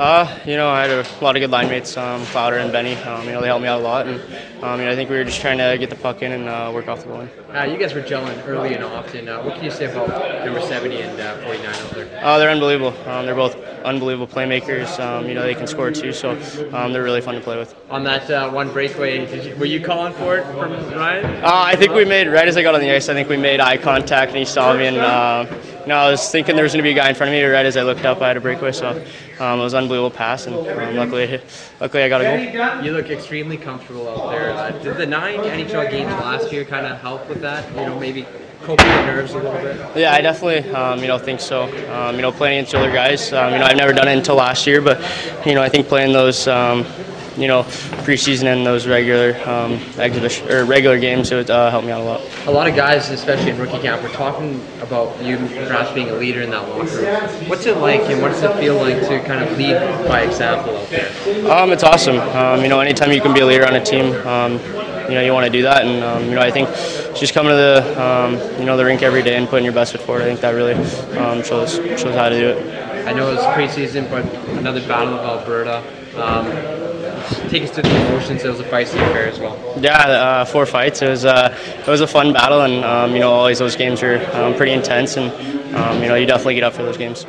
Uh, you know, I had a lot of good line mates, um, Clouder and Benny. Um, you know, they helped me out a lot, and um, you know, I think we were just trying to get the puck in and uh, work off the goal. Uh, you guys were gelling early and often. Uh, what can you say about number 70 and uh, 49 out there? Uh, they're unbelievable. Um, they're both unbelievable playmakers. Um, you know, they can score too, so um, they're really fun to play with. On that uh, one breakaway, did you, were you calling for it from Ryan? Uh, I think we made right as I got on the ice. I think we made eye contact, and he saw me, and uh, know, I was thinking there was going to be a guy in front of me. Right as I looked up, I had a breakaway, so um, it was an unbelievable pass, and um, luckily, luckily I got a goal. You look extremely comfortable out there. Uh, did the nine NHL games last year kind of help with that? You know, maybe coping the nerves a little bit? Yeah, I definitely, um, you know, think so. Um, you know, playing against other guys. Um, you know, I've never done it until last year, but you know, I think playing those, um, you know, preseason and those regular um, exhibition or regular games, it uh, help me out a lot. A lot of guys, especially in rookie camp, were talking about you perhaps being a leader in that locker room. What's it like, and what does it feel like to kind of lead by example out there? Um, it's awesome. Um, you know, anytime you can be a leader on a team, um, you know, you want to do that, and um, you know, I think just coming to the, um, you know, the rink every day and putting your best foot forward, I think that really um, shows shows how to do it. I know it's preseason, but another battle of Alberta. Um, take us to the emotions. It was a feisty affair as well. Yeah, uh, four fights. It was uh, it was a fun battle, and um, you know, always those games are um, pretty intense, and um, you know, you definitely get up for those games.